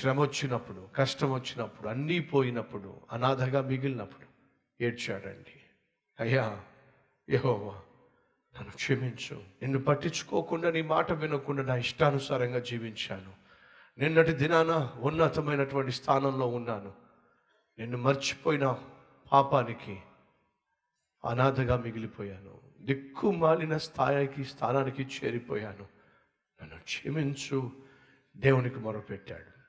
శ్రమ వచ్చినప్పుడు కష్టం వచ్చినప్పుడు అన్నీ పోయినప్పుడు అనాథగా మిగిలినప్పుడు ఏడ్చాడండి. అయ్యా యహోవా నన్ను క్షమించు. నిన్ను పట్టించుకోకుండా నీ మాట వినకుండా నా ఇష్టానుసారంగా జీవించాను. నిన్నటి దినాన ఉన్నతమైనటువంటి స్థానంలో ఉన్నాను. నిన్ను మర్చిపోయిన పాపానికి అనాథగా మిగిలిపోయాను. దిక్కు మాలిన స్థాయికి స్థానానికి చేరిపోయాను. నన్ను క్షమించు. దేవునికి మొరపెట్టాడు.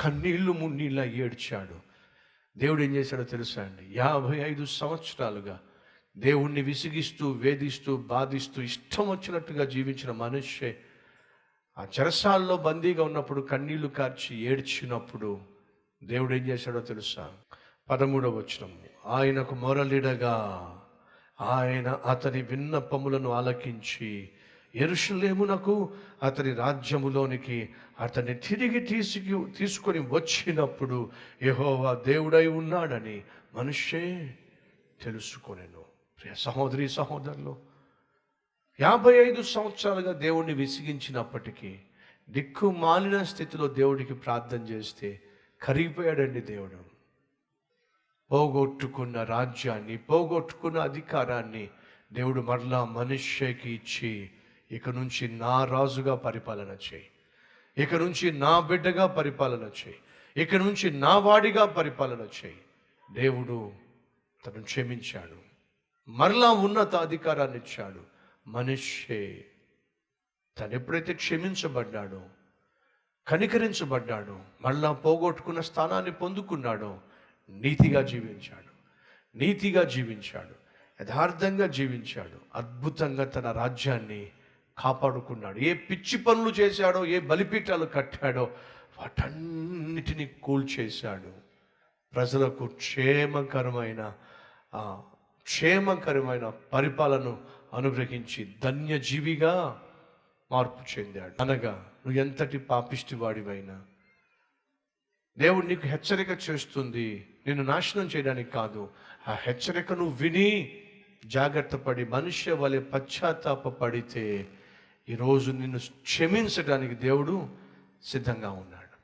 కన్నీళ్ళు మున్నీళ్ళ ఏడ్చాడు. దేవుడు ఏం చేశాడో తెలుసా అండి? యాభై ఐదు సంవత్సరాలుగా దేవుణ్ణి విసిగిస్తూ వేధిస్తూ బాధిస్తూ ఇష్టం వచ్చినట్టుగా జీవించిన మనిషే ఆ చెరసాల్లో బందీగా ఉన్నప్పుడు కన్నీళ్ళు కార్చి ఏడ్చినప్పుడు దేవుడు ఏం చేశాడో తెలుసా? పదమూడవ వచనం. ఆయనకు మొరలిడగా ఆయన అతని విన్నపములను ఆలకించి ఎరుషులేమునకు అతని రాజ్యములోనికి అతన్ని తిరిగి తీసుకు తీసుకొని వచ్చినప్పుడు యహోవా దేవుడై ఉన్నాడని మనుష్యే తెలుసుకొనెను. ప్రియ సహోదరి సహోదరులు యాభై ఐదు సంవత్సరాలుగా దేవుణ్ణి విసిగించినప్పటికీ దిక్కు మాలిన స్థితిలో దేవుడికి ప్రార్థన చేస్తే కరిగిపోయాడండి దేవుడు. పోగొట్టుకున్న రాజ్యాన్ని పోగొట్టుకున్న అధికారాన్ని దేవుడు మరలా మనుష్యకి ఇచ్చి ఇక నుంచి నా రాజుగా పరిపాలన చేయి. ఇక నుంచి నా బిడ్డగా పరిపాలన చేయి. ఇక నుంచి నా వాడిగా పరిపాలన చేయి. దేవుడు తను క్షమించాడు. మరలా ఉన్నత అధికారాన్ని ఇచ్చాడు. మనిషే తను ఎప్పుడైతే క్షమించబడ్డాడో కనికరించబడ్డాడో మళ్ళా పోగొట్టుకున్న స్థానాన్ని పొందుకున్నాడో నీతిగా జీవించాడు. నీతిగా జీవించాడు. యథార్థంగా జీవించాడు. అద్భుతంగా తన రాజ్యాన్ని కాపాడుకున్నాడు. ఏ పిచ్చి పనులు చేశాడో ఏ బలిపీఠాలు కట్టాడో వాటన్నిటిని కూల్చేశాడు. ప్రజలకు క్షేమకరమైన ఆ, క్షేమకరమైన పరిపాలన అనుగ్రహించి ధన్యజీవిగా మార్పు చెందాడు. అనగా నువ్వు ఎంతటి పాపిష్టి వాడివైనా దేవుడు నీకు హెచ్చరిక చేస్తుంది. నిన్ను నాశనం చేయడానికి కాదు. ఆ హెచ్చరికను విని జాగ్రత్త పడి మనుష్య వలె పశ్చాత్తాప పడితే ఈరోజు నిన్ను క్షమించడానికి దేవుడు సిద్ధంగా ఉన్నాడు.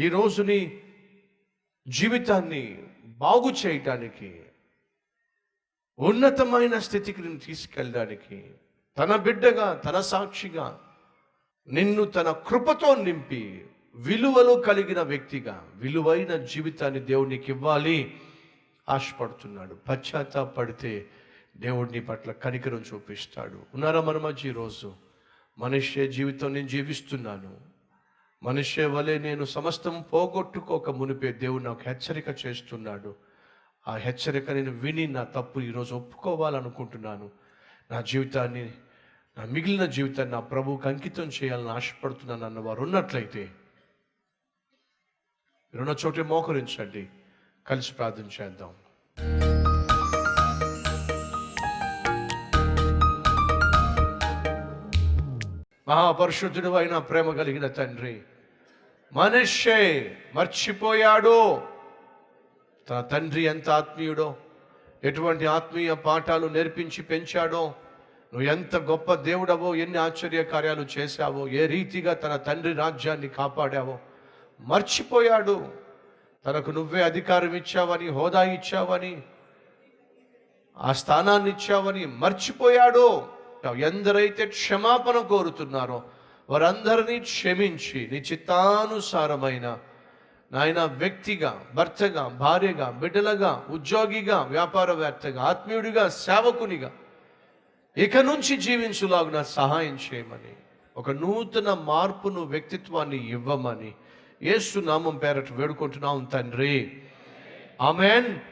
ఈరోజు నీ జీవితాన్ని బాగు చేయటానికి ఉన్నతమైన స్థితికి నిన్ను తీసుకెళ్ళడానికి తన బిడ్డగా తన సాక్షిగా నిన్ను తన కృపతో నింపి విలువలు కలిగిన వ్యక్తిగా విలువైన జీవితాన్ని దేవునికి ఇవ్వాలి ఆశపడుతున్నాడు. పశ్చాత్తాపడితే దేవుడిని పట్ల కనికరం చూపిస్తాడు. ఉన్నారా మన మధ్య ఈరోజు? మనుష్య జీవితం నేను జీవిస్తున్నాను. మనుష్య వలె నేను సమస్తం పోగొట్టుకోక మునిపే దేవుడు నాకు హెచ్చరిక చేస్తున్నాడు. ఆ హెచ్చరిక నేను విని నా తప్పు ఈరోజు ఒప్పుకోవాలనుకుంటున్నాను. నా జీవితాన్ని నా మిగిలిన జీవితాన్ని నా ప్రభువుకి అంకితం చేయాలని ఆశపడుతున్నాను అన్న వారు ఉన్నట్లయితే మీరున్న చోటే మోకరించండి. కలిసి ప్రార్థన చేద్దాం. మహాపరిశుద్ధుడు అయిన ప్రేమ కలిగిన తండ్రి. మనిషే మర్చిపోయాడు. తన తండ్రి ఎంత ఆత్మీయుడో ఎటువంటి ఆత్మీయ పాఠాలు నేర్పించి పెంచాడో నువ్వు ఎంత గొప్ప దేవుడవో ఎన్ని ఆశ్చర్య కార్యాలు చేశావో ఏ రీతిగా తన తండ్రి రాజ్యాన్ని కాపాడావో. మర్చిపోయాడు. తనకు నువ్వే అధికారం ఇచ్చావని హోదా ఇచ్చావని ఆ స్థానాన్ని ఇచ్చావని మర్చిపోయాడు. ఎందరైతే క్షమాపణ కోరుతున్నారో వారందరినీ క్షమించి నీ చిత్తానుసారమైన నాయన వ్యక్తిగా భర్తగా భార్యగా బిడ్డలగా ఉద్యోగిగా వ్యాపారవేత్తగా ఆత్మీయుడిగా సేవకునిగా ఇక నుంచి జీవించులాగున సహాయం చేయమని ఒక నూతన మార్పును వ్యక్తిత్వాన్ని ఇవ్వమని ఏసునామం నామం పేరట వేడుకుంటున్నాం తండ్రి. ఆమెన్.